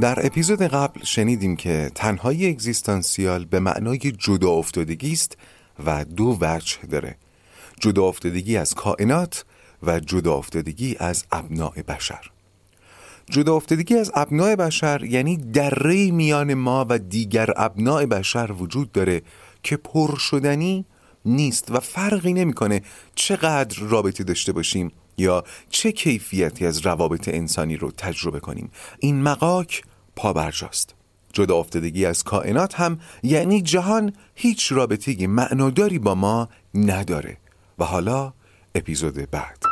در اپیزود قبل شنیدیم که تنهایی اگزیستانسیال به معنای جدا افتادگی است و دو وجه داره. جدا افتادگی از کائنات و جدا افتادگی از ابناع بشر. جدا افتادگی از ابناع بشر یعنی دره میان ما و دیگر ابناع بشر وجود داره که پر شدنی نیست و فرقی نمی‌کنه چقدر رابطه داشته باشیم. یا چه کیفیتی از روابط انسانی رو تجربه کنیم؟ این مقاک پابرجاست جدا افتادگی از کائنات هم یعنی جهان هیچ رابطه معناداری با ما نداره. و حالا اپیزود بعد.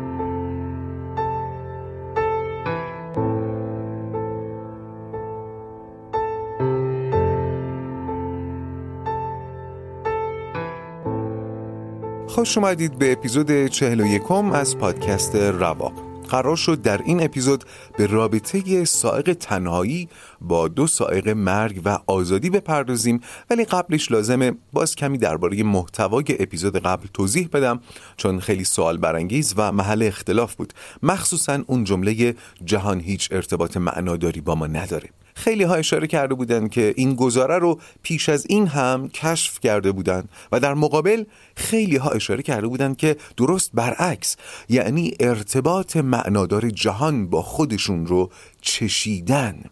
خوش اومدید به اپیزود 41 از پادکست رواق قرار شد در این اپیزود به رابطه سائق تنهایی با دو سائق مرگ و آزادی بپردازیم ولی قبلش لازمه باز کمی درباره محتوای اپیزود قبل توضیح بدم چون خیلی سوال برانگیز و محل اختلاف بود. مخصوصا اون جمله جهان هیچ ارتباط معناداری با ما نداره. خیلی ها اشاره کرده بودند که این گزاره رو پیش از این هم کشف کرده بودند و در مقابل خیلی ها اشاره کرده بودند که درست برعکس یعنی ارتباط معنادار جهان با خودشون رو چشیدن.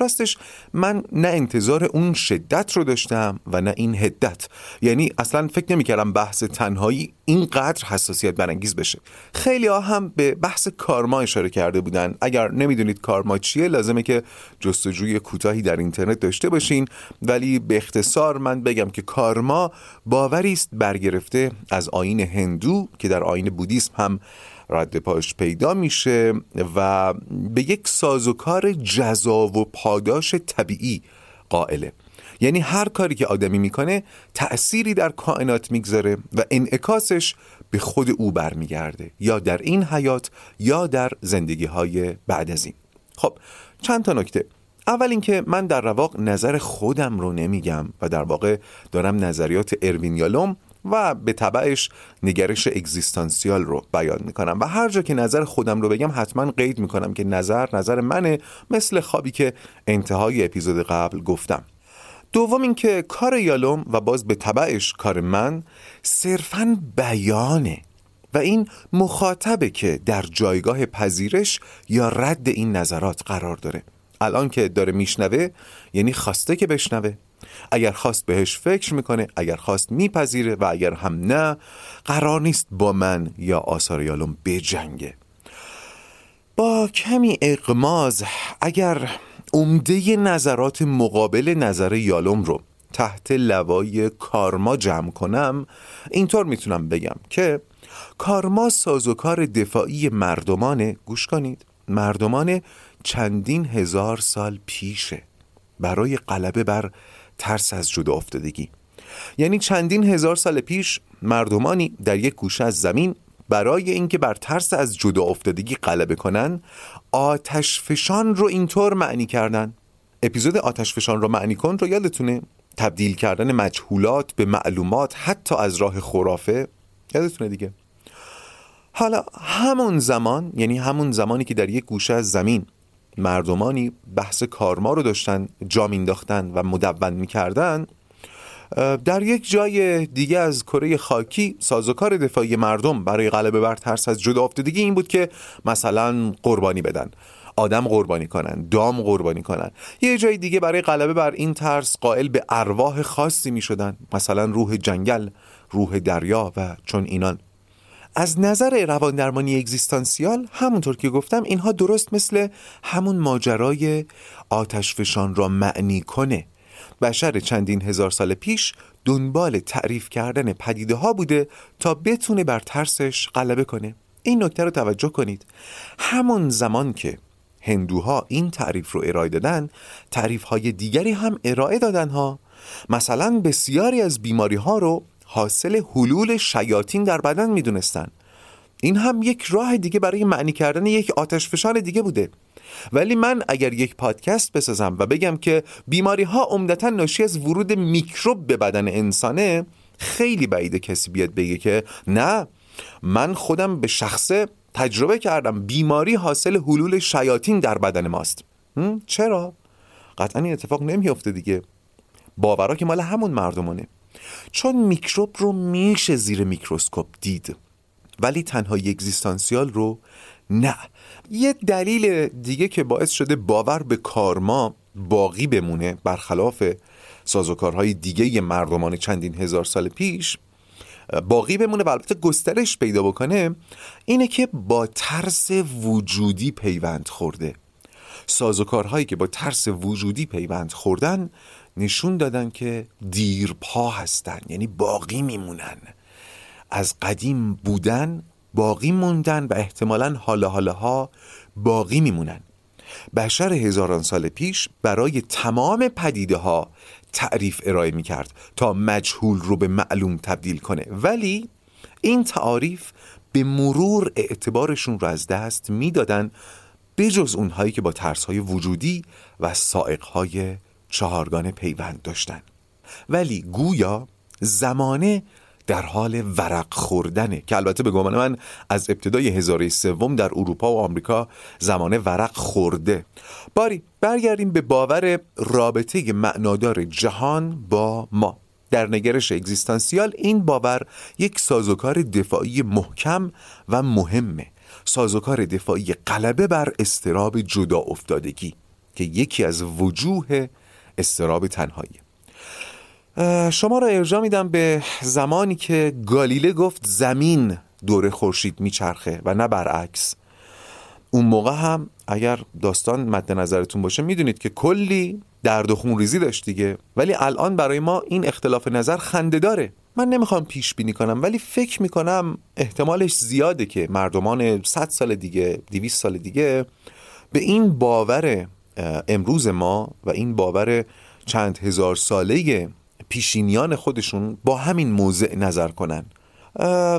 راستش من نه انتظار اون شدت رو داشتم و نه این هدت یعنی اصلا فکر نمی‌کردم بحث تنهایی اینقدر حساسیت برانگیز بشه. خیلی ها هم به بحث کارما اشاره کرده بودن. اگر نمی‌دونید کارما چیه لازمه که جستجوی کوتاهی در اینترنت داشته باشین. ولی به اختصار من بگم که کارما باوری است برگرفته از آین هندو که در آین بودیسم هم رد پاش پیدا میشه و به یک سازوکار جزا و پاداش طبیعی قائله. یعنی هر کاری که آدمی می‌کنه تأثیری در کائنات می‌گذاره و انعکاسش به خود او برمیگرده یا در این حیات یا در زندگی های بعد از این. خب چند تا نکته. اول اینکه من در رواق نظر خودم رو نمیگم و در واقع دارم نظریات اروین یالوم و به طبعش نگرش اگزیستانسیال رو بیان می‌کنم. و هر جا که نظر خودم رو بگم حتما قید می‌کنم که نظر نظر منه مثل خوابی که انتهای اپیزود قبل گفتم. دوم اینکه کار یالوم و باز به طبعش کار من صرفا بیانه. و این مخاطبه که در جایگاه پذیرش یا رد این نظرات قرار داره. الان که داره میشنوه یعنی خواسته که بشنوه. اگر خواست بهش فکر می‌کنه اگر خواست میپذیره و اگر هم نه قرار نیست با من یا آثار یالوم بجنگه با کمی اقماز اگر عمده نظرات مقابل نظر یالوم رو تحت لوای کارما جمع کنم اینطور می‌تونم بگم که کارما سازوکار دفاعی مردمانه. گوش کنید. مردمان چندین هزار سال پیشه. برای غلبه بر ترس از جدا افتادگی. یعنی چندین هزار سال پیش مردمانی در یک گوشه از زمین برای اینکه بر ترس از جدا افتادگی غلبه کنن آتش فشان رو اینطور معنی کردن. اپیزود آتش فشان رو معنی کن رو یادتونه؟ تبدیل کردن مجهولات به معلومات حتی از راه خرافه. یادتونه دیگه؟ حالا همون زمان یعنی همون زمانی که در یک گوشه از زمین مردمانی بحث کارما رو داشتن جا مینداختن و مدون می‌کردن. در یک جای دیگه از کره خاکی سازوکار دفاعی مردم برای غلبه بر ترس از جدا افتادگی این بود که مثلا قربانی بدن. آدم قربانی کنن دام قربانی کنن. یه جای دیگه برای غلبه بر این ترس قائل به ارواح خاصی می شدن مثلا روح جنگل روح دریا و چون اینان. از نظر روان درمانی اگزیستانسیال همونطور که گفتم اینها درست مثل همون ماجرای آتش فشان را معنی کنه. بشر چندین هزار سال پیش دنبال تعریف کردن پدیده ها بوده تا بتونه بر ترسش غلبه کنه. این نکته رو توجه کنید. همون زمان که هندوها این تعریف رو ارائه دادن تعریف های دیگری هم ارائه دادن ها. مثلا بسیاری از بیماری ها رو حاصل حلول شیاطین در بدن می‌دونستن. این هم یک راه دیگه برای معنی کردن یک آتش فشان دیگه بوده. ولی من اگر یک پادکست بسازم و بگم که بیماری ها عمدتا ناشی از ورود میکروب به بدن انسانه خیلی بعیده کسی بیاد بگه که نه من خودم به شخصه تجربه کردم بیماری حاصل حلول شیاطین در بدن ماست. چرا؟ قطعا این اتفاق نمیافته دیگه. باورا که مال همون مردمانه چون میکروب رو میشه زیر میکروسکوپ دید. ولی تنها اگزیستانسیال رو نه. یه دلیل دیگه که باعث شده باور به کارما باقی بمونه برخلاف سازوکارهای دیگه مردمان چندین هزار سال پیش باقی بمونه و البته گسترش پیدا بکنه اینه که با ترس وجودی پیوند خورده. سازوکارهایی که با ترس وجودی پیوند خوردن نشون دادن که دیرپا هستن یعنی باقی میمونن. از قدیم بودن باقی موندن و احتمالا حالا ها باقی میمونن. بشر هزاران سال پیش برای تمام پدیده ها تعریف ارائه می کرد تا مجهول رو به معلوم تبدیل کنه. ولی این تعاریف به مرور اعتبارشون رو از دست می‌دادن بجز اونهایی که با ترسهای وجودی و سائقهای چهارگانه پیوند داشتن. ولی گویا زمانه در حال ورق خوردنه که البته به گمان من از ابتدای هزاره سوم در اروپا و آمریکا زمانه ورق خورده. باری برگردیم به باور رابطه معنادار جهان با ما. در نگرش اگزیستانسیال این باور یک سازوکار دفاعی محکم و مهمه. سازوکار دفاعی غلبه بر استراب جدا افتادگی که یکی از وجوه استراب تنهایی. شما را ارجا میدم به زمانی که گالیله گفت زمین دور خورشید میچرخه و نه برعکس. اون موقع هم اگر داستان مد نظرتون باشه می‌دونید که کلی درد و خون ریزی داشت دیگه. ولی الان برای ما این اختلاف نظر خنده داره. من نمی‌خوام پیش بینی کنم ولی فکر می‌کنم احتمالش زیاده که مردمان 100 سال دیگه 200 سال دیگه به این باور امروز ما و این باور چند هزار ساله پیشینیان خودشون با همین موضع نظر کنن.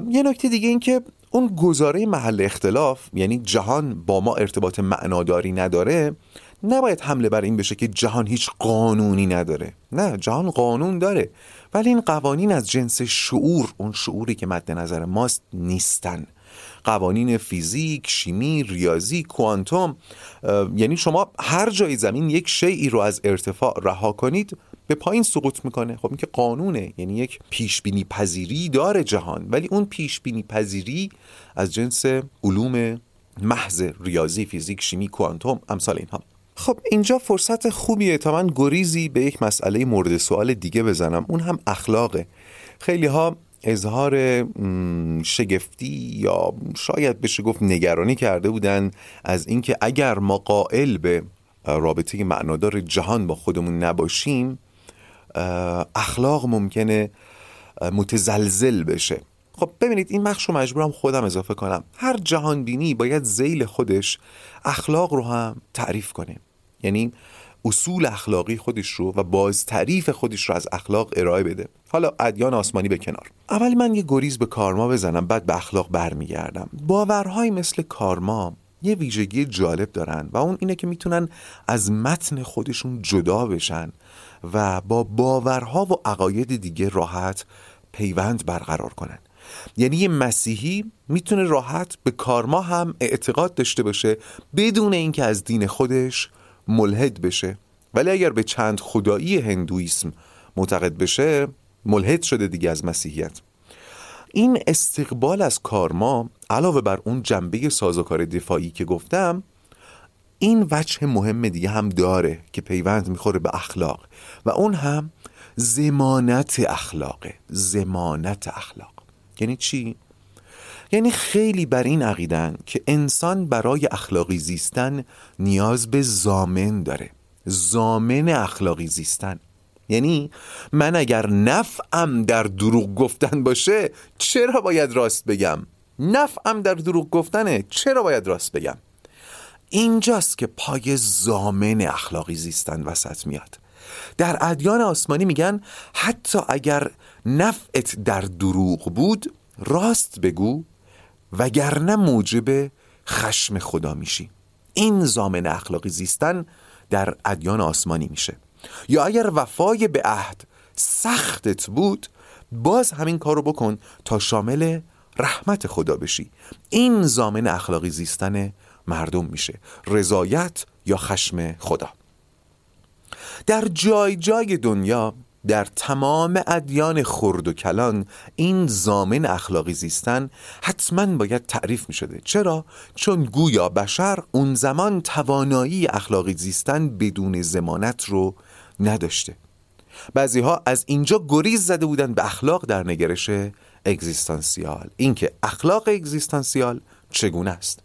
یه نکته دیگه این که اون گزاره محل اختلاف یعنی جهان با ما ارتباط معناداری نداره نباید حمله بر این بشه که جهان هیچ قانونی نداره. نه جهان قانون داره ولی این قوانین از جنس شعور اون شعوری که مد نظر ماست نیستن. قوانین فیزیک، شیمی، ریاضی، کوانتوم یعنی شما هر جای زمین یک شیعی رو از ارتفاع رها کنید به پایین سقوط می‌کنه. خب این که قانونه یعنی یک پیش بینی پذیری داره جهان ولی اون پیش بینی پذیری از جنس علوم محض ریاضی فیزیک شیمی کوانتوم امثال اینها. خب اینجا فرصت خوبیه تا من گریزی به یک مسئله مورد سوال دیگه بزنم. اون هم اخلاقه. خیلی ها اظهار شگفتی یا شاید بشه گفت نگرانی کرده بودن از اینکه اگر ما قائل به رابطه معنادار جهان با خودمون نباشیم اخلاق ممکنه متزلزل بشه. خب ببینید این بخش رو مجبورم خودم اضافه کنم. هر جهان بینی باید زیل خودش اخلاق رو هم تعریف کنه. یعنی اصول اخلاقی خودش رو و باز تعریف خودش رو از اخلاق ارائه بده. حالا ادیان آسمانی به کنار. اول من یه گریز به کارما بزنم بعد به اخلاق برمیگردم. باورهای مثل کارما یه ویژگی جالب دارن و اون اینه که می‌تونن از متن خودشون جدا بشن و با باورها و عقاید دیگه راحت پیوند برقرار کنن. یعنی یه مسیحی می‌تونه راحت به کارما هم اعتقاد داشته باشه بدون اینکه از دین خودش ملحد بشه. ولی اگر به چند خدایی هندویسم معتقد بشه ملحد شده دیگه از مسیحیت. این استقبال از کارما علاوه بر اون جنبه سازوکار دفاعی که گفتم این وجه مهم دیگه هم داره که پیوند می‌خوره به اخلاق. و اون هم زمانت اخلاقه. زمانت اخلاق. یعنی چی؟ یعنی خیلی بر این عقیدن که انسان برای اخلاقی زیستن نیاز به زامن داره. زامن اخلاقی زیستن. یعنی من اگر نفعم در دروغ گفتن باشه چرا باید راست بگم؟ نفعم در دروغ گفتنه چرا باید راست بگم؟ اینجاست که پای زامن اخلاقی زیستن وسط میاد. در ادیان آسمانی میگن حتی اگر نفعت در دروغ بود راست بگو وگرنه موجب خشم خدا میشی. این زامن اخلاقی زیستن در ادیان آسمانی میشه. یا اگر وفای به عهد سختت بود باز همین کارو بکن تا شامل رحمت خدا بشی. این زامن اخلاقی زیستن مردم میشه. رضایت یا خشم خدا. در جای جای دنیا در تمام ادیان خرد و کلان این زامن اخلاقی زیستن حتما باید تعریف می شده چرا؟ چون گویا بشر اون زمان توانایی اخلاقی زیستن بدون زمانت رو نداشته. بعضی ها از اینجا گریز زده بودن به اخلاق در نگرش اگزیستانسیال. اینکه اخلاق اگزیستانسیال چگونه است؟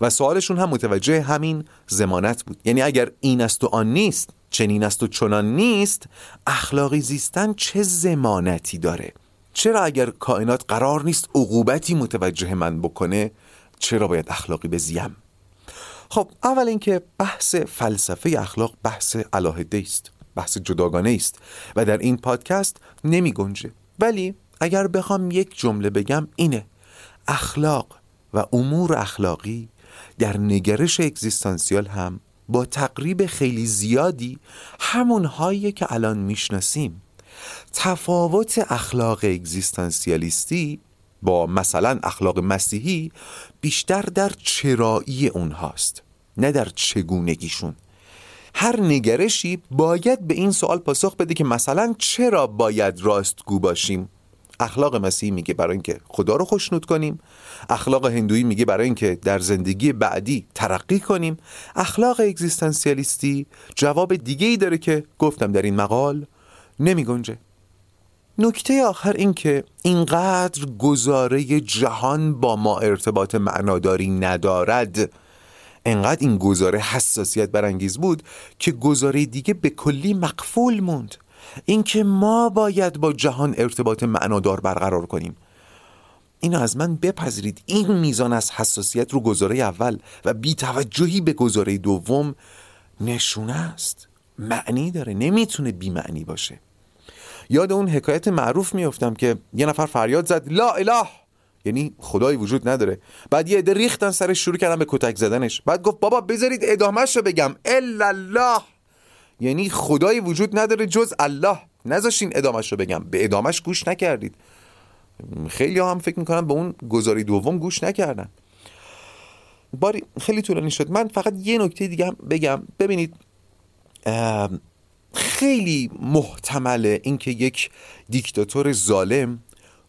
و سوالشون هم متوجه همین زمانت بود. یعنی اگر این است و آن نیست چنین است و چنان نیست اخلاقی زیستن چه زمانتی داره؟ چرا اگر کائنات قرار نیست عقوبتی متوجه من بکنه چرا باید اخلاقی بزیم؟ خب اول اینکه بحث فلسفه اخلاق بحث علاهده است بحث جداگانه است و در این پادکست نمی گنجه. ولی اگر بخوام یک جمله بگم اینه اخلاق و امور اخلاقی در نگرش اگزیستانسیال هم با تقریب خیلی زیادی همون هایی که الان می‌شناسیم. تفاوت اخلاق اگزیستانسیالیستی با مثلا اخلاق مسیحی بیشتر در چرایی اونهاست نه در چگونگیشون. هر نگرشی باید به این سوال پاسخ بده که مثلا چرا باید راستگو باشیم؟ اخلاق مسیحی میگه برای اینکه خدا رو خوشنود کنیم. اخلاق هندویی میگه برای اینکه در زندگی بعدی ترقی کنیم. اخلاق اگزیستانسیالیستی جواب دیگه ای داره که گفتم در این مقال نمی گنجه. نکته آخر این که اینقدر گزاره جهان با ما ارتباط معناداری ندارد. انقدر این گزاره حساسیت برانگیز بود که گزاره دیگه به کلی مقفول موند. اینکه ما باید با جهان ارتباط معنادار برقرار کنیم. اینو از من بپذیرید. این میزان از حساسیت رو گزاره اول و بیتوجهی به گزاره دوم نشونه است. معنی داره. نمی‌تونه بی معنی باشه. یاد اون حکایت معروف میفتم که یه نفر فریاد زد لا اله! یعنی خدایی وجود نداره. بعد یه عده ریختن سرش شروع کردن به کتک زدنش. بعد گفت بابا بذارید ادامهش رو بگم. الا الله! یعنی خدایی وجود نداره جز الله. نذاشین ادامش رو بگم. به ادامش گوش نکردید. خیلی هم فکر می‌کنم به اون گزاری دوم گوش نکردن. باری خیلی طولانی شد. من فقط یه نکته دیگه هم بگم. ببینید خیلی محتمله اینکه یک دیکتاتور ظالم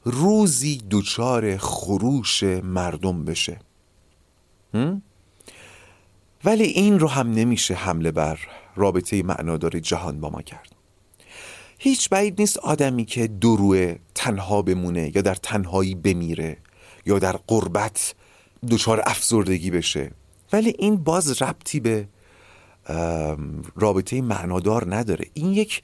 روزی دوچار خروش مردم بشه. ولی این رو هم نمیشه حمله بر رابطه معنادار جهان با ما کرد. هیچ بعید نیست آدمی که دروه تنها بمونه یا در تنهایی بمیره یا در قربت دچار افزردگی بشه. ولی این باز ربطی به رابطه معنادار نداره. این یک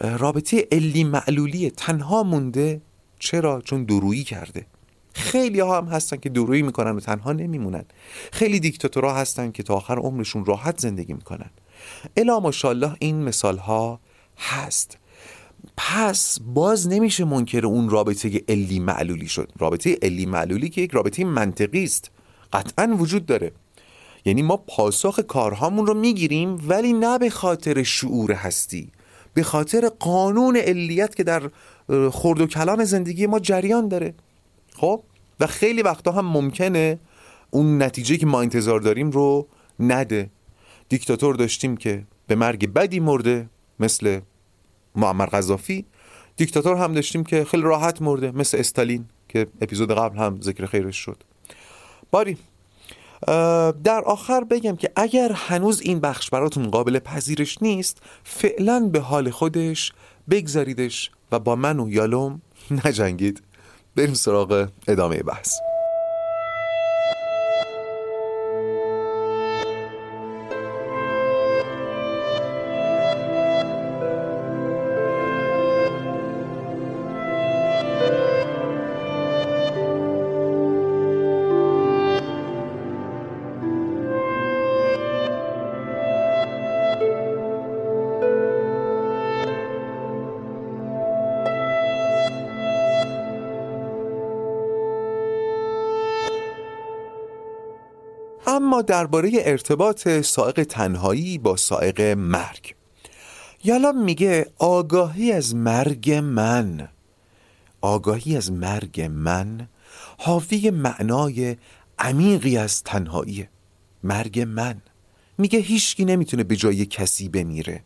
رابطه علی معلولیه. تنها مونده. چرا؟ چون درویی کرده. خیلی ها هم هستن که درویی می‌کنن و تنها نمیمونن. خیلی دیکتاتورها هستن که تا آخر عمرشون راحت زندگی می‌کنن. الا ماشاءالله این مثال ها هست. پس باز نمیشه منکر اون رابطه علی معلولی شد. رابطه علی معلولی که یک رابطه منطقی است. قطعا وجود داره. یعنی ما پاسخ کارهامون رو می‌گیریم ولی نه به خاطر شعور هستی. به خاطر قانون علیت که در خرد و کلان زندگی ما جریان داره. خب؟ و خیلی وقتا هم ممکنه اون نتیجه که ما انتظار داریم رو نده. دیکتاتور داشتیم که به مرگ بدی مرده مثل معمر قذافی دیکتاتور هم داشتیم که خیلی راحت مرده مثل استالین که اپیزود قبل هم ذکر خیرش شد. باری در آخر بگم که اگر هنوز این بخش براتون قابل پذیرش نیست فعلا به حال خودش بگذاریدش و با من و یالوم نجنگید. بریم سراغ ادامه بحث. اما درباره ارتباط سائق تنهایی با سائق مرگ. یالا میگه آگاهی از مرگ من. آگاهی از مرگ من حاوی معنای عمیقی از تنهایی. مرگ من. میگه هیچکی نمی‌تونه به جای کسی بمیره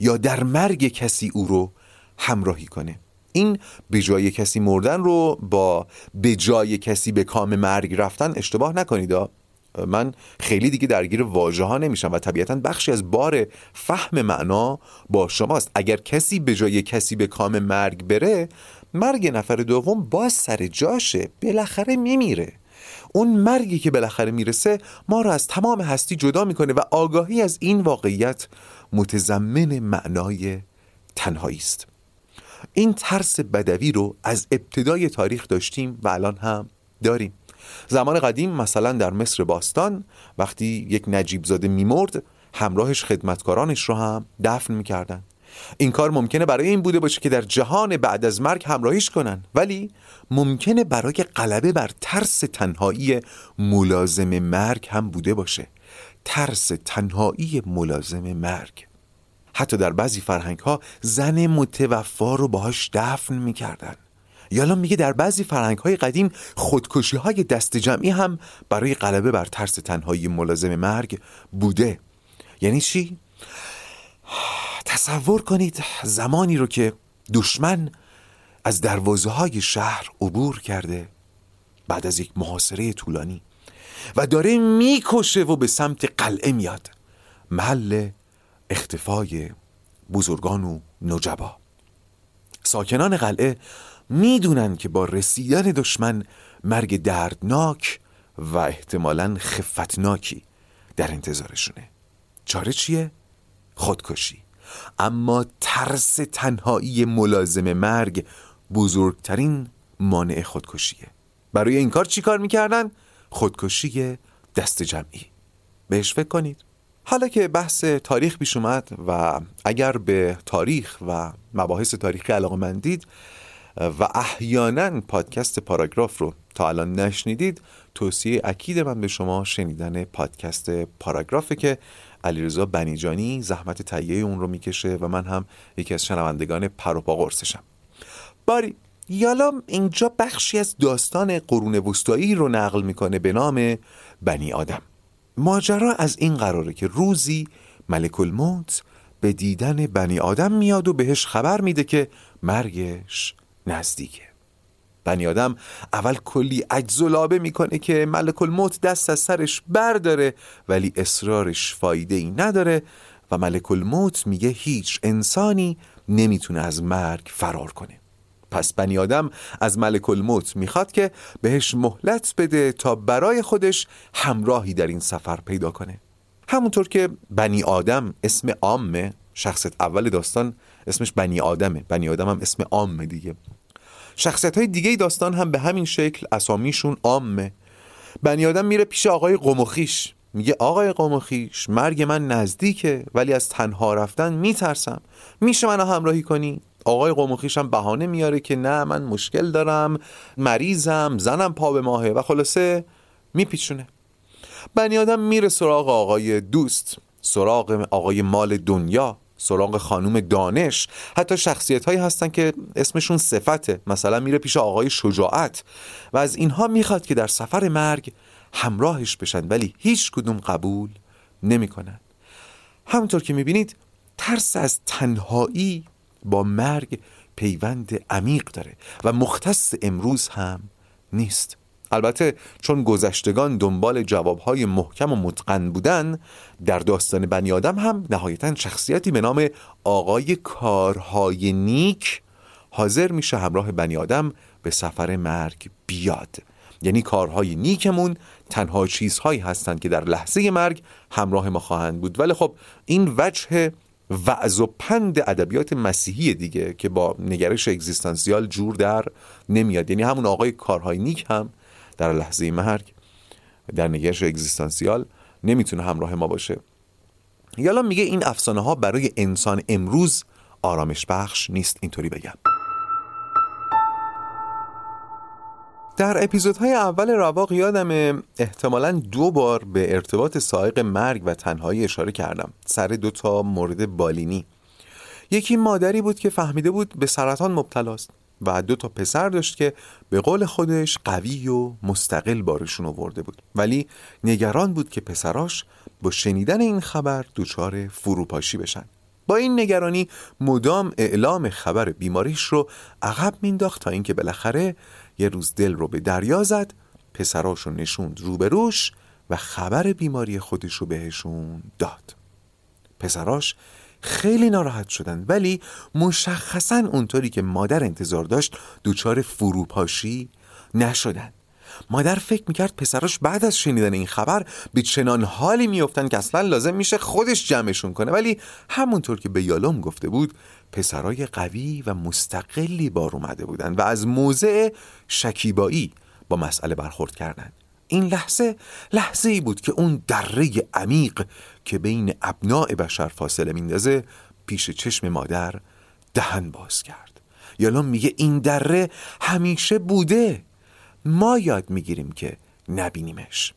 یا در مرگ کسی او رو همراهی کنه. این به جای کسی مردن رو با به جای کسی به کام مرگ رفتن اشتباه نکنید من خیلی دیگه درگیر واژه ها نمیشم و طبیعتا بخشی از بار فهم معنا با شماست. اگر کسی به جای کسی به کام مرگ بره مرگ نفر دوم باز سر جاشه بالاخره میمیره. اون مرگی که بالاخره می‌رسه ما رو از تمام هستی جدا می‌کنه و آگاهی از این واقعیت متضمن معنای تنهایی است. این ترس بدوی رو از ابتدای تاریخ داشتیم و الان هم داریم. زمان قدیم مثلا در مصر باستان وقتی یک نجیب زاده میمرد همراهش خدمتکارانش رو هم دفن می‌کردن. این کار ممکنه برای این بوده باشه که در جهان بعد از مرگ همراهیش کنن. ولی ممکنه برای غلبه بر ترس تنهایی ملازم مرگ هم بوده باشه. ترس تنهایی ملازم مرگ. حتی در بعضی فرهنگ ها زن متوفا رو باهاش دفن می‌کردن. یالا میگه در بعضی فرهنگ های قدیم خودکشی های دست جمعی هم برای غلبه بر ترس تنهایی ملازم مرگ بوده. یعنی چی؟ تصور کنید زمانی رو که دشمن از دروازه های شهر عبور کرده بعد از یک محاصره طولانی و داره می‌کشه و به سمت قلعه میاد. محل اختفای بزرگان و نجبا ساکنان قلعه می‌دونن که با رسیدن دشمن مرگ دردناک و احتمالا خفتناکی در انتظارشونه. چاره چیه؟ خودکشی. اما ترس تنهایی ملازم مرگ بزرگترین مانع خودکشیه. برای این کار چی کار می‌کردن؟ خودکشی دست جمعی. بهش فکر کنید. حالا که بحث تاریخ پیش اومد و اگر به تاریخ و مباحث تاریخی علاقه مندید و احیانا پادکست پاراگراف رو تا الان نشنیدید. توصیه اکید من به شما شنیدن پادکست پاراگرافه که علیرضا بنیجانی زحمت تهیه اون رو می‌کشه و من هم یکی از شنوندگان پروپا قرصشم. باری یالا اینجا بخشی از داستان قرون وسطایی رو نقل می‌کنه به نام بنی آدم. ماجرا از این قراره که روزی ملک الموت به دیدن بنی آدم میاد و بهش خبر میده که مرگش نزدیکه. بنی آدم اول کلی عجز و می‌کنه که ملک الموت دست از سرش برداره ولی اصرارش فایده ای نداره و ملک الموت میگه هیچ انسانی نمی‌تونه از مرگ فرار کنه. پس بنی آدم از ملک الموت می‌خواد که بهش مهلت بده تا برای خودش همراهی در این سفر پیدا کنه. همونطور که بنی آدم اسم عامه شخصیت اول داستان اسمش بنی آدمه. بنی آدم هم اسم عامه دیگه. شخصیت های دیگه داستان هم به همین شکل اسامیشون عامه. بنی آدم میره پیش آقای قمخیش. میگه آقای قمخیش مرگ من نزدیکه ولی از تنها رفتن میترسم. میشه منو همراهی کنی؟ آقای قمخیش هم بهانه میاره که نه من مشکل دارم مریضم زنم پا به ماهه و خلاصه میپیچونه. بنی آدم میره سراغ آقای دوست سراغ آقای مال دنیا. سراغ خانوم دانش. حتی شخصیت هایی هستن که اسمشون صفته. مثلا میره پیش آقای شجاعت و از اینها می‌خواد که در سفر مرگ همراهش بشن. ولی هیچ کدوم قبول نمی‌کنن. همونطور که می‌بینید ترس از تنهایی با مرگ پیوند عمیق داره و مختص امروز هم نیست. البته چون گذشتگان دنبال جوابهای محکم و متقن بودن در داستان بنی آدم هم نهایتا شخصیتی به نام آقای کارهای نیک حاضر میشه همراه بنی آدم به سفر مرگ بیاد. یعنی کارهای نیکمون تنها چیزهایی هستند که در لحظه مرگ همراه ما خواهند بود. ولی خب این وجه وعظ و پند ادبیات مسیحی دیگه که با نگرش اگزیستانسیال جور در نمیاد. یعنی همون آقای کارهای نیک هم در لحظه مرگ در نگرش اگزیستانسیال نمی‌تونه همراه ما باشه. یالا میگه این افسانه ها برای انسان امروز آرامش بخش نیست اینطوری بگم. در اپیزودهای اول رواق یادم احتمالا دو بار به ارتباط سایق مرگ و تنهایی اشاره کردم. سر دو تا مورد بالینی. یکی مادری بود که فهمیده بود به سرطان مبتلاست. و دو تا پسر داشت که به قول خودش قوی و مستقل بارشون آورده بود. ولی نگران بود که پسراش با شنیدن این خبر دچار فروپاشی بشن. با این نگرانی مدام اعلام خبر بیماریش رو عقب مینداخت تا اینکه بالاخره یه روز دل رو به دریا زد پسراشو نشوند روبروش و خبر بیماری خودش رو بهشون داد. پسراش خیلی ناراحت شدن. ولی مشخصا اونطوری که مادر انتظار داشت دوچار فروپاشی نشدن. مادر فکر می‌کرد پسراش بعد از شنیدن این خبر به چنان حالی میفتن که اصلا لازم میشه خودش جمعشون کنه. ولی همونطور که به یالوم گفته بود پسرای قوی و مستقلی بار اومده بودن و از موضع شکیبایی با مسئله برخورد کردند. این لحظه لحظه ای بود که اون دره عمیق که بین ابناع بشر فاصله میندازه پیش چشم مادر دهن باز کرد. یالوم میگه این دره همیشه بوده. ما یاد می‌گیریم که نبینیمش.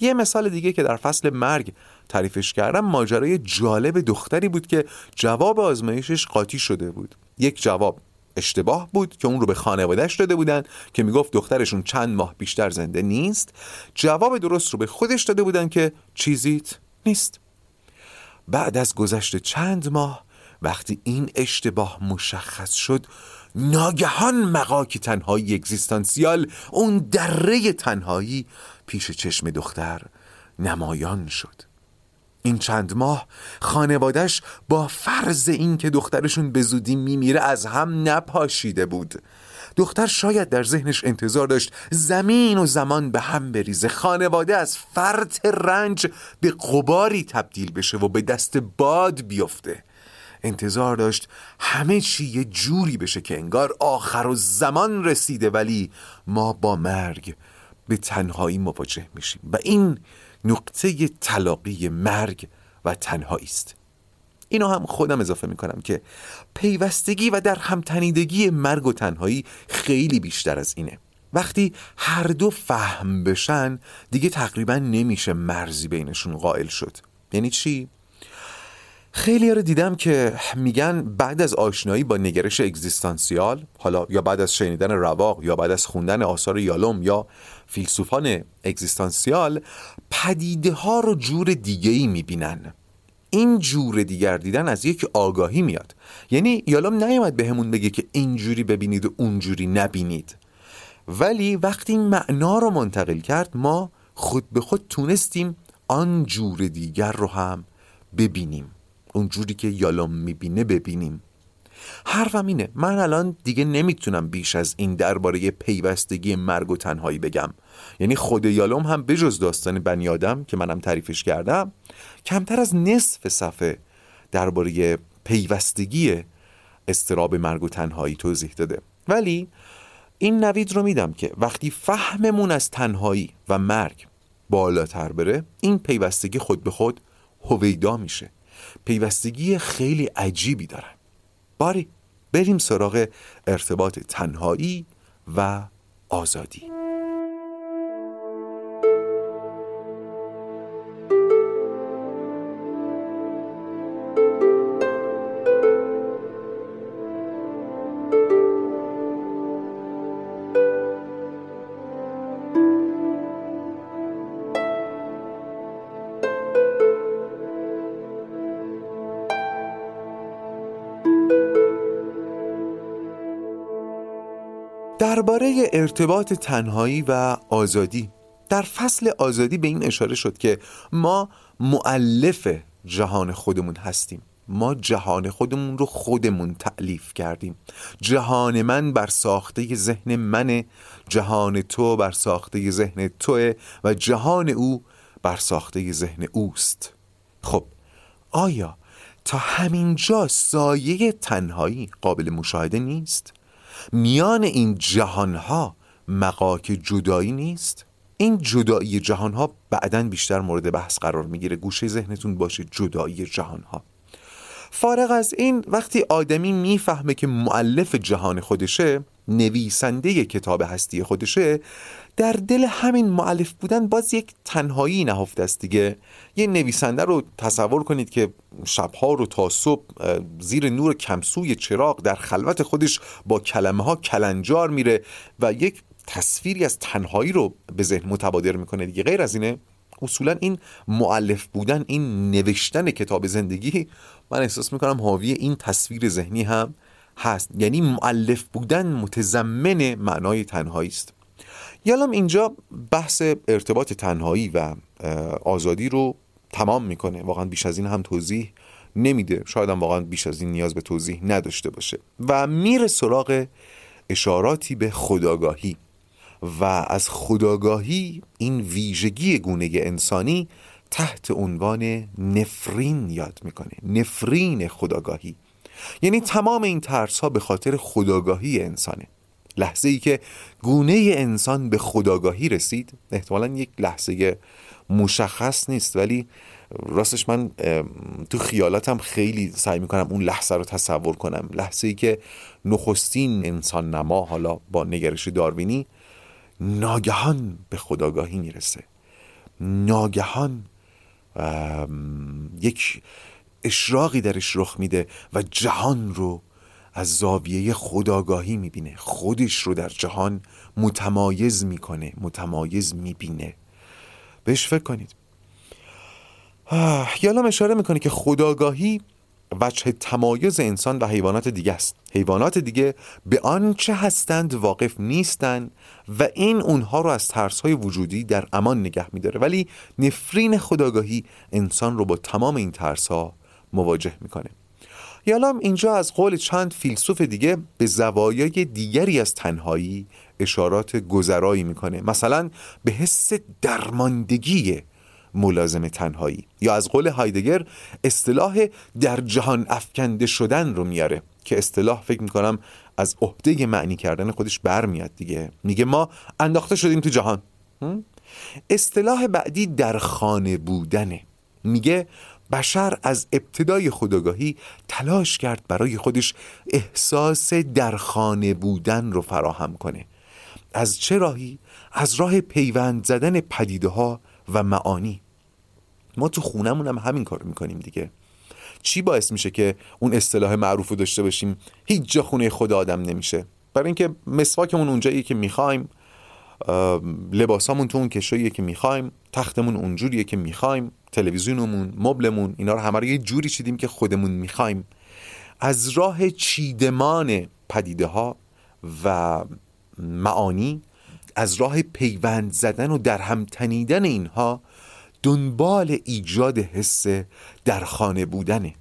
یه مثال دیگه که در فصل مرگ تعریفش کردم ماجرای جالب دختری بود که جواب آزمایشش قاطی شده بود. یک جواب. اشتباه بود که اون رو به خانوادهش داده بودن که می‌گفت دخترشون چند ماه بیشتر زنده نیست. جواب درست رو به خودش داده بودن که چیزیت نیست. بعد از گذشت چند ماه وقتی این اشتباه مشخص شد ناگهان مقاک تنهایی اگزیستانسیال اون دره تنهایی پیش چشم دختر نمایان شد. این چند ماه خانوادش با فرض اینکه دخترشون به زودی میمیره از هم نپاشیده بود. دختر شاید در ذهنش انتظار داشت زمین و زمان به هم بریزه. خانواده از فرط رنج به قباری تبدیل بشه و به دست باد بیفته. انتظار داشت همه چی یه جوری بشه که انگار آخر و زمان رسیده ولی ما با مرگ به تنهایی مواجه میشیم. و این نقطه تلاقی مرگ و تنهایی است. اینو هم خودم اضافه می‌کنم که پیوستگی و در همتنیدگی مرگ و تنهایی خیلی بیشتر از اینه. وقتی هر دو فهم بشن دیگه تقریبا نمیشه مرزی بینشون قائل شد. یعنی چی؟ خیلی رو دیدم که میگن بعد از آشنایی با نگرش اگزیستانسیال حالا یا بعد از شنیدن رواق یا بعد از خوندن آثار یالوم یا فیلسوفان اگزیستانسیال پدیده ها رو جور دیگه ای می‌بینن. این جور دیگر دیدن از یک آگاهی میاد. یعنی یالوم نیامد بهمون بگه که اینجوری ببینید و اونجوری نبینید. ولی وقتی این معنا رو منتقل کرد ما خود به خود تونستیم آن جور دیگر رو هم ببینیم. اونجوری که یالوم می‌بینه ببینیم. حرفم اینه من الان دیگه نمی‌تونم بیش از این درباره پیوستگی مرگ و تنهایی بگم. یعنی خود یالوم هم بجز داستان بنی آدم که منم تعریفش کردم کمتر از نصف صفحه درباره پیوستگی استراب مرگ و تنهایی توضیح داده. ولی این نوید رو میدم که وقتی فهممون از تنهایی و مرگ بالاتر بره این پیوستگی خود به خود هویدا میشه. پیوستگی خیلی عجیبی دارن باری بریم سراغ ارتباط تنهایی و آزادی. درباره ارتباط تنهایی و آزادی. در فصل آزادی به این اشاره شد که ما معلف جهان خودمون هستیم. ما جهان خودمون رو خودمون تعلیف کردیم. جهان من بر ساخته ذهن منه جهان تو بر ساخته ذهن توه و جهان او بر ساخته ذهن اوست. خب آیا تا همینجا سایه تنهایی قابل مشاهده نیست؟ میان این جهانها مقاک جدایی نیست؟ این جدایی جهانها بعدا بیشتر مورد بحث قرار می‌گیره. گوشه ذهنتون باشه جدایی جهانها. فارغ از این وقتی آدمی می‌فهمه که معلف جهان خودشه نویسنده کتاب هستی خودشه در دل همین معلف بودن باز یک تنهایی نهفته است دیگه. یه نویسنده رو تصور کنید که شبها رو تا صبح زیر نور کمسوی چراغ در خلوت خودش با کلمه ها کلنجار میره و یک تصویری از تنهایی رو به ذهن متبادر می‌کنه دیگه. غیر از اینه اصولا این معلف بودن این نوشتن کتاب زندگی من احساس می‌کنم حاوی این تصویر ذهنی هم هست. یعنی معلف بودن متضمن معنای تنهایی است. یالام اینجا بحث ارتباط تنهایی و آزادی رو تمام می‌کنه. واقعا بیش از این هم توضیح نمیده. شاید هم واقعا بیش از این نیاز به توضیح نداشته باشه. و میره سراغ اشاراتی به خداگاهی. و از خداگاهی این ویژگی گونه انسانی تحت عنوان نفرین یاد می‌کنه. نفرین خداگاهی. یعنی تمام این ترس ها به خاطر خداگاهی انسانه. لحظه ای که گونه انسان به خداگاهی رسید احتمالا یک لحظه مشخص نیست ولی راستش من تو خیالاتم خیلی سعی می‌کنم اون لحظه رو تصور کنم. لحظه ای که نخستین انسان نما حالا با نگرش داروینی ناگهان به خداگاهی می‌رسه. ناگهان یک اشراقی درش رخ میده و جهان رو از زاویه خداگاهی می‌بینه. خودش رو در جهان متمایز می‌کنه متمایز می‌بینه. بهش فکر کنید. یالام اشاره می‌کنه که خداگاهی وجه تمایز انسان و حیوانات دیگه است. حیوانات دیگه به آنچه هستند واقف نیستند و این اونها رو از ترس های وجودی در امان نگه میداره. ولی نفرین خداگاهی انسان رو با تمام این ترس ها مواجه می‌کنه. یالام اینجا از قول چند فیلسوف دیگه به زوایای دیگری از تنهایی اشارات گذرایی می‌کنه. مثلا به حس درماندگی ملازم تنهایی یا از قول هایدگر اصطلاح در جهان افکنده شدن رو میاره که اصطلاح فکر می‌کنم از عهده معنی کردن خودش برمیاد دیگه. میگه ما انداخته شدیم تو جهان. اصطلاح بعدی در خانه بودنه. میگه بشر از ابتدای خداگاهی تلاش کرد برای خودش احساس در خانه بودن رو فراهم کنه. از چه راهی؟ از راه پیوند زدن پدیده ها و معانی. ما تو خونمون هم همین کار می‌کنیم دیگه. چی باعث میشه که اون اصطلاح معروف رو داشته باشیم؟ هیچ جا خونه خدا آدم نمیشه. برای اینکه مسواکمون اونجاییه که می‌خوایم لباسامون تو اون کشوییه که می‌خوایم تختمون اونجوریه که می‌خوایم تلویزیونمون مبلمون اینا رو همه رو یه جوری چیدیم که خودمون می‌خوایم. از راه چیدمان پدیده ها و معانی از راه پیوند زدن و در هم تنیدن اینها دنبال ایجاد حس در خانه بودنه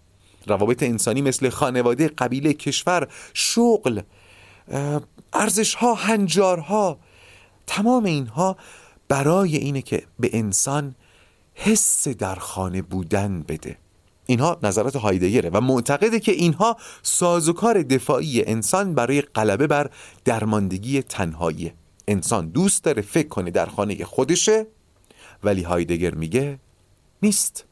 روابط انسانی مثل خانواده قبیله کشور شغل ارزش ها هنجارها تمام اینها برای اینه که به انسان حس در خانه بودن بده. اینها نظرات هایدگره و معتقده که اینها سازوکار دفاعی انسان برای غلبه بر درماندگی تنهایی. انسان دوست داره فکر کنه در خانه خودشه ولی هایدگر میگه نیست.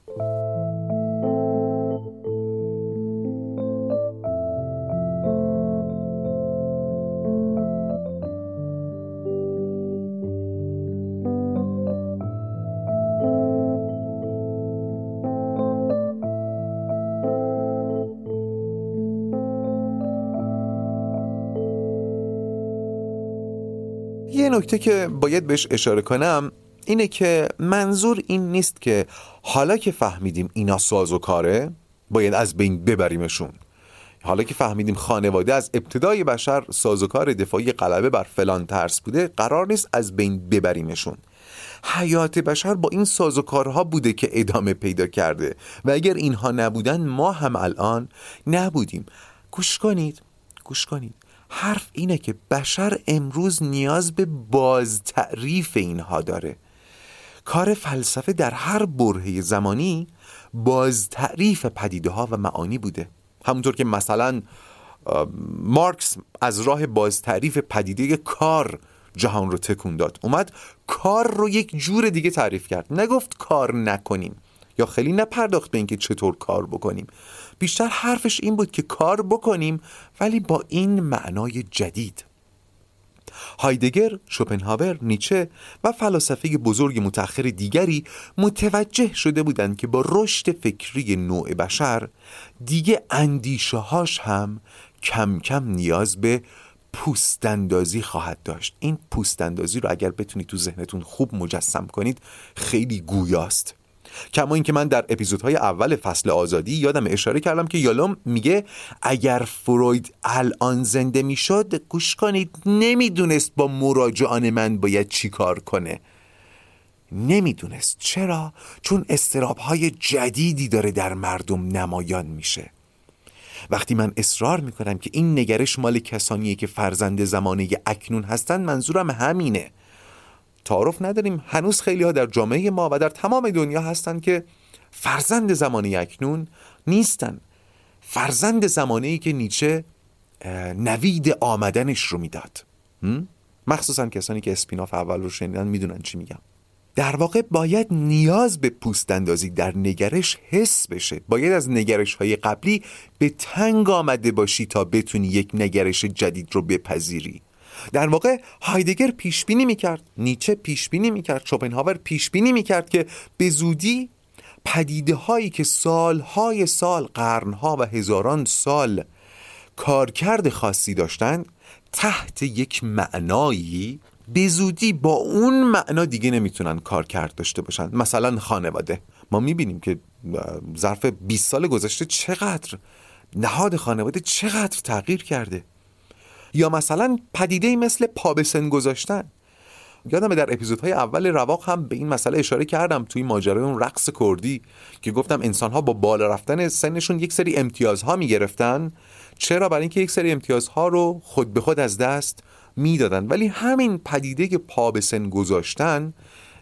نکته که باید بهش اشاره کنم اینه که منظور این نیست که حالا که فهمیدیم اینا ساز و کاره باید از بین ببریمشون. حالا که فهمیدیم خانواده از ابتدای بشر سازوکار دفاعی غلبه بر فلان ترس بوده قرار نیست از بین ببریمشون. حیات بشر با این سازوکارها بوده که ادامه پیدا کرده. و اگر اینها نبودن ما هم الان نبودیم. گوش کنید. گوش کنید. حرف اینه که بشر امروز نیاز به باز تعریف اینها داره. کار فلسفه در هر برهه زمانی باز تعریف پدیده ها و معانی بوده. همونطور که مثلا مارکس از راه باز تعریف پدیده کار جهان رو تکون داد. اومد کار رو یک جور دیگه تعریف کرد. نگفت کار نکنیم یا خیلی نپرداخت به اینکه چطور کار بکنیم. بیشتر حرفش این بود که کار بکنیم ولی با این معنای جدید. هایدگر، شوپنهاور، نیچه و فلاسفه بزرگ متأخر دیگری متوجه شده بودند که با رشد فکری نوع بشر دیگه اندیشههاش هم کم کم نیاز به پوستندازی خواهد داشت. این پوستندازی رو اگر بتونید تو ذهنتون خوب مجسم کنید خیلی گویاست. کما اینکه من در اپیزودهای اول فصل آزادی یادم اشاره کردم که یالوم میگه اگر فروید الان زنده می‌شد گوش کنید نمی‌دونست با مراجعان من باید چی کار کنه. نمی‌دونست. چرا؟ چون استراب های جدیدی داره در مردم نمایان میشه. وقتی من اصرار می‌کنم که این نگرش مال کسانیه که فرزند زمانه اکنون هستن منظورم همینه. تعارف نداریم. هنوز خیلی ها در جامعه ما و در تمام دنیا هستند که فرزند زمانه اکنون نیستن. فرزند زمانه ای که نیچه نوید آمدنش رو می‌داد. مخصوصا کسانی که اسپیناف اول رو شنیدن می‌دونن چی میگم. در واقع باید نیاز به پوست اندازی در نگرش حس بشه. باید از نگرش های قبلی به تنگ آمده باشی تا بتونی یک نگرش جدید رو بپذیری. در واقع هایدگر پیش بینی می‌کرد نیچه پیش بینی می‌کرد شوپنهاور پیش بینی می‌کرد که به زودی پدیده هایی که سالهای سال قرنها و هزاران سال کارکرد خاصی داشتند تحت یک معنایی به زودی با اون معنا دیگه نمی‌تونن کار کرد داشته باشن مثلا خانواده. ما می‌بینیم که ظرف 20 سال گذشته چقدر نهاد خانواده چقدر تغییر کرده. یا مثلا پدیده مثل پا به سن گذاشتن. یادم در اپیزودهای اول رواق هم به این مسئله اشاره کردم توی ماجرای اون رقص کردی که گفتم انسانها با بالا رفتن سنشون یک سری امتیازها می‌گرفتن. چرا؟ برای اینکه یک سری امتیازها رو خود به خود از دست می‌دادن. ولی همین پدیده که پا به سن گذاشتن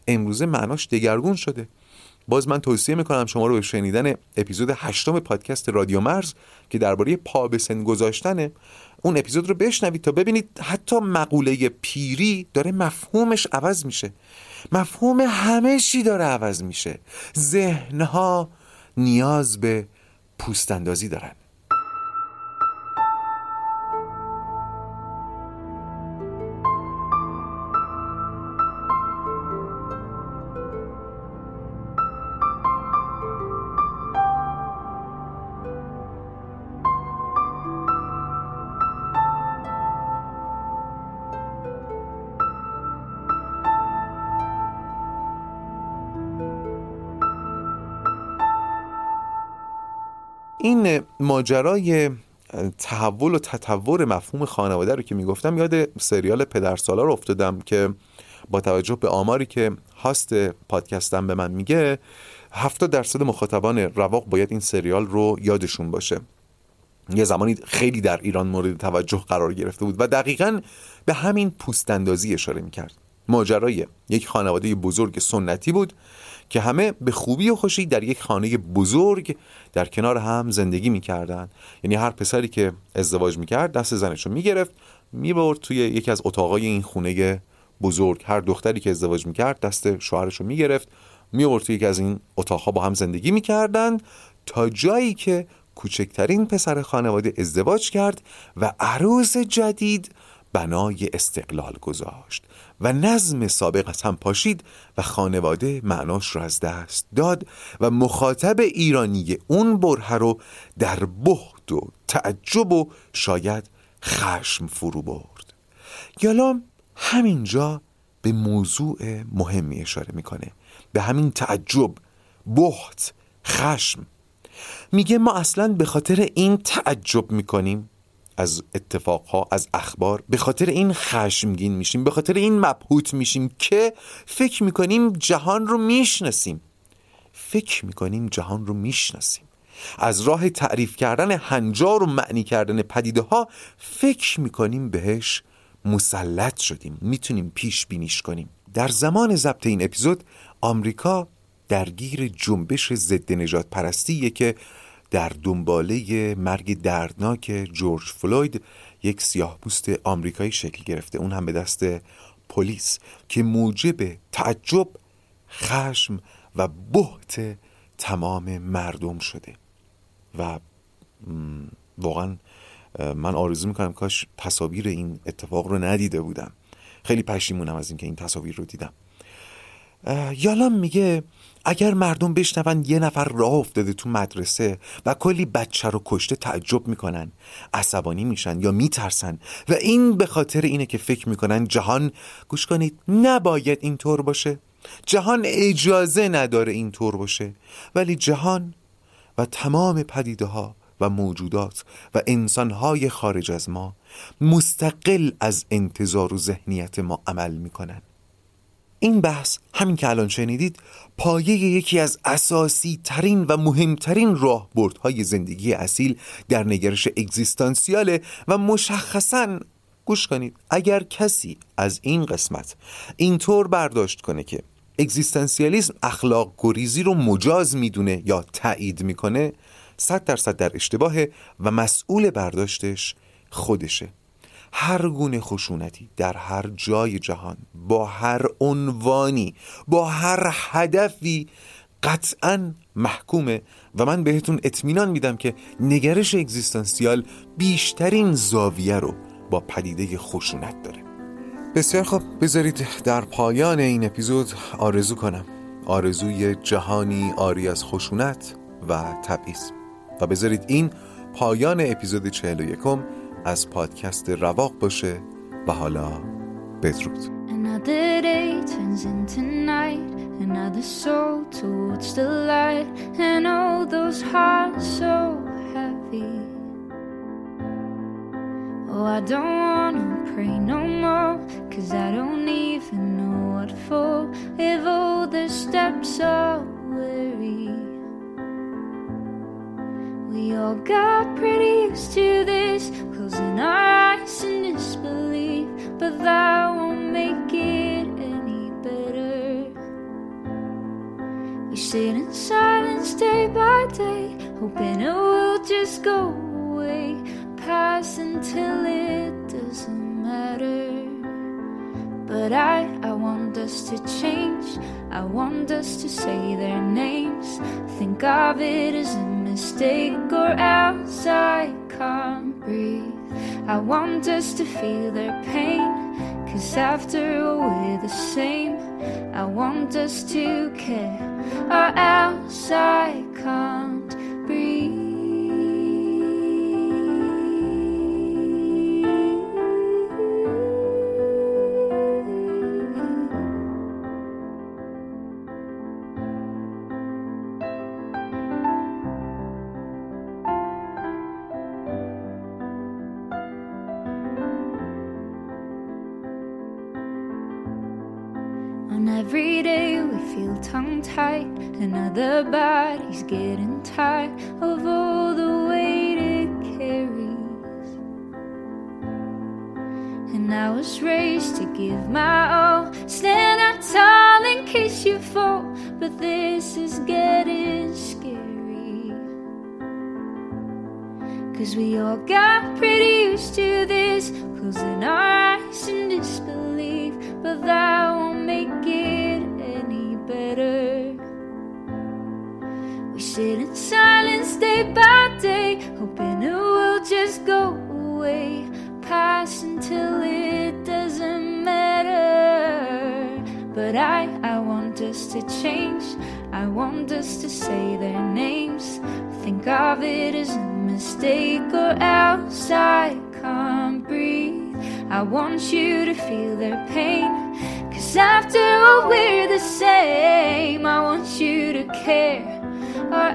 امروزه معناش دگرگون شده. باز من توصیه می‌کنم شما رو به شنیدن اپیزود هشتم پادکست رادیو مرز که درباره پا به سن گذاشتنه اون اپیزود رو بشنوید تا ببینید حتی مقوله پیری داره مفهومش عوض میشه. مفهوم همه چی داره عوض میشه. ذهنها نیاز به پوستندازی دارن. ماجرای تحول و تطور مفهوم خانواده رو که می‌گفتم یاد سریال پدرسالار افتادم که با توجه به آماری که هاست پادکستم به من میگه 70 درصد مخاطبان رواق باید این سریال رو یادشون باشه. یه زمانی خیلی در ایران مورد توجه قرار گرفته بود و دقیقا به همین پوستندازی اشاره می‌کرد. ماجرای یک خانواده بزرگ سنتی بود که همه به خوبی و خوشی در یک خانه بزرگ در کنار هم زندگی می‌کردن. یعنی هر پسری که ازدواج می‌کرد دست زنش رو می‌گرفت می‌برد توی یکی از اتاقای این خونه بزرگ. هر دختری که ازدواج می‌کرد دست شوهرش رو می‌گرفت می‌برد توی یکی از این اتاقها با هم زندگی می‌کردند تا جایی که کوچکترین پسر خانواده ازدواج کرد و عروس جدید بنای استقلال گذاشت. و نظم سابق هم پاشید و خانواده معناش را از دست داد و مخاطب ایرانی اون بره رو در بهد و تعجب و شاید خشم فرو برد. یالام همینجا به موضوع مهمی اشاره می‌کنه. به همین تعجب بهت خشم. میگه ما اصلا به خاطر این تعجب می‌کنیم. از اتفاقها از اخبار به خاطر این خشمگین میشیم به خاطر این مبهوت میشیم که فکر می‌کنیم جهان رو می‌شناسیم. فکر می‌کنیم جهان رو می‌شناسیم. از راه تعریف کردن هنجار و معنی کردن پدیده ها فکر می‌کنیم بهش مسلط شدیم می‌تونیم پیش بینیش کنیم. در زمان ضبط این اپیزود آمریکا درگیر جنبش ضد نجات پرستیه که در دنباله مرگ دردناک جورج فلوید یک سیاه پوست آمریکایی شکل گرفته. اون هم به دست پلیس که موجب تعجب خشم و بحت تمام مردم شده. و واقعا من آرزو می‌کنم کاش تصاویر این اتفاق رو ندیده بودم. خیلی پشیمونم از اینکه این تصاویر رو دیدم. یالام میگه اگر مردم بشنون یه نفر راه افتاده تو مدرسه و کلی بچه رو کشته تعجب می‌کنن عصبانی میشن یا میترسن و این به خاطر اینه که فکر می‌کنن جهان گوش کنید نباید اینطور باشه. جهان اجازه نداره اینطور باشه. ولی جهان و تمام پدیده ها و موجودات و انسانهای خارج از ما مستقل از انتظار و ذهنیت ما عمل می‌کنن. این بحث همین که الان شنیدید پایه یکی از اساسی ترین و مهمترین راهبردهای زندگی اصیل در نگرش اگزیستانسیاله و مشخصا گوش کنید اگر کسی از این قسمت اینطور برداشت کنه که اگزیستانسیالیسم اخلاق گریزی رو مجاز می‌دونه یا تایید می‌کنه صد درصد در اشتباهه و مسئول برداشتش خودشه. هر گونه خشونتی در هر جای جهان با هر عنوانی با هر هدفی قطعا محکومه و من بهتون اطمینان میدم که نگرش اگزیستانسیال بیشترین زاویه رو با پدیده خشونت داره. بسیار خب بذارید در پایان این اپیزود آرزو کنم. آرزوی جهانی آری از خشونت و تبعیض. و بذارید این پایان اپیزود 41 از پادکست رواق باشه و حالا بدرود Oh, We all got pretty used to this, closing our eyes in disbelief, but that won't make it any better. We sit in silence day by day, hoping it will just go away, pass until it doesn't matter. But I, I want us to change. I want us to say their names. Think of it as a mistake or else I can't breathe. I want us to feel their pain. Cause after all, we're the same. I want us to care or else I can't Cause we all got pretty used to this, closing our eyes in disbelief. But that won't make it any better. We sit in silence day by day, hoping it will just go away, pass until it doesn't matter. But I, I want us to change. I want us to say their names. Think of it as mistake, or else I can't breathe. I want you to feel their pain. Cause after all, we're the same. I want you to care. Or